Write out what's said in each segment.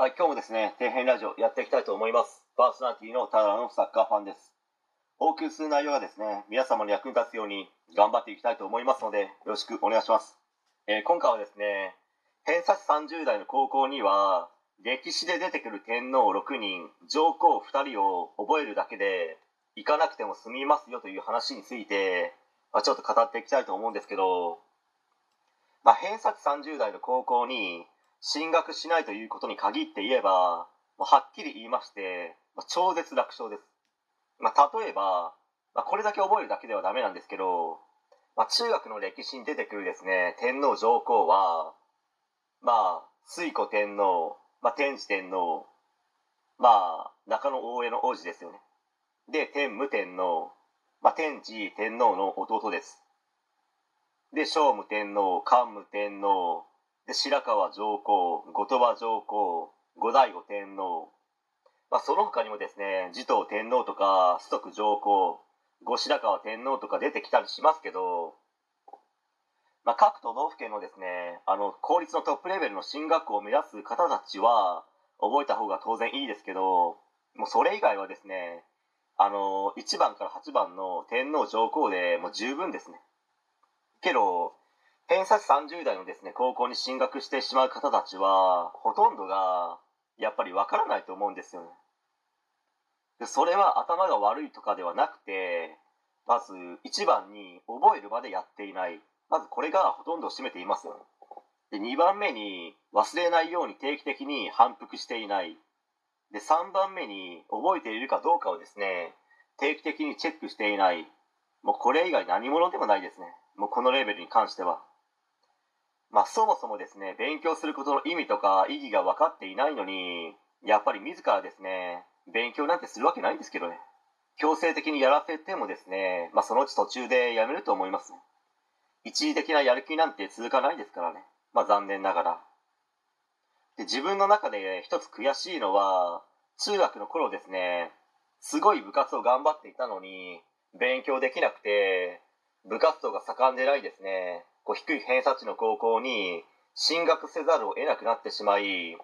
はい、今日もですね、底辺ラジオやっていきたいと思います。パーソナリティのただのサッカーファンです。お送りする内容がですね、皆様の役に立つように頑張っていきたいと思いますので、よろしくお願いします。えー今回はですね、偏差値30代の高校には、歴史で出てくる天皇6人、上皇2人を覚えるだけで、行かなくても済みますよという話について、まあ、ちょっと語っていきたいと思うんですけど、まあ、偏差値30代の高校に進学しないということに限って言えば、はっきり言いまして、超絶楽勝です。まあ、例えば、まあ、これだけ覚えるだけではダメなんですけど、まあ、中学の歴史に出てくるですね、天皇上皇は、まあ、推古天皇、まあ、天智天皇、まあ、中野大江の王子ですよね。で、天武天皇、まあ、天智天皇の弟です。で、聖武天皇、桓武天皇、白河上皇、後鳥羽上皇、後醍醐天皇、まあ、その他にもですね、持統天皇とか、崇徳上皇、後白河天皇とか出てきたりしますけど、まあ、各都道府県のですね、あの、公立のトップレベルの進学校を目指す方たちは、覚えた方が当然いいですけど、もうそれ以外はですね、あの、1番から8番の天皇上皇でもう十分ですね。けど、偏差値30代のですね、高校に進学してしまう方たちは、ほとんどが、やっぱりわからないと思うんですよね。でそれは頭が悪いとかではなくて、まず1番に覚えるまでやっていない。まずこれがほとんどを占めていますよね。で、2番目に忘れないように定期的に反復していない。で、3番目に覚えているかどうかをですね、定期的にチェックしていない。もうこれ以外何者でもないですね。もうこのレベルに関しては。まあそもそもですね、勉強することの意味とか意義が分かっていないのに、やっぱり自らですね、勉強なんてするわけないんですけどね。強制的にやらせてもですね、まあそのうち途中でやめると思います。一時的なやる気なんて続かないですからね。まあ残念ながら。で、自分の中で一つ悔しいのは、中学の頃ですね、すごい部活を頑張っていたのに、勉強できなくて、部活動が盛んでないですね、こう低い偏差値の高校に進学せざるを得なくなってしまい、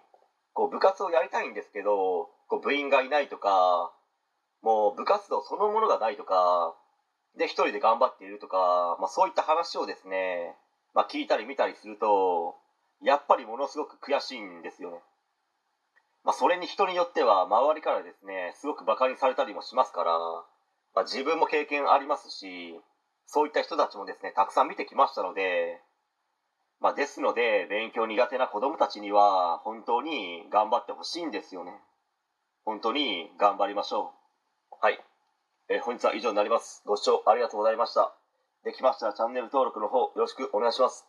こう部活をやりたいんですけど、こう部員がいないとか、もう部活動そのものがないとか、で一人で頑張っているとか、まあそういった話をですね、まあ聞いたり見たりすると、やっぱりものすごく悔しいんですよね。まあそれに人によっては周りからですね、すごく馬鹿にされたりもしますから、まあ自分も経験ありますし、そういった人たちもですね、たくさん見てきましたので、まあですので、勉強苦手な子供たちには、本当に頑張ってほしいんですよね。本当に頑張りましょう。はい。えー本日は以上になります。ご視聴ありがとうございました。できましたらチャンネル登録の方よろしくお願いします。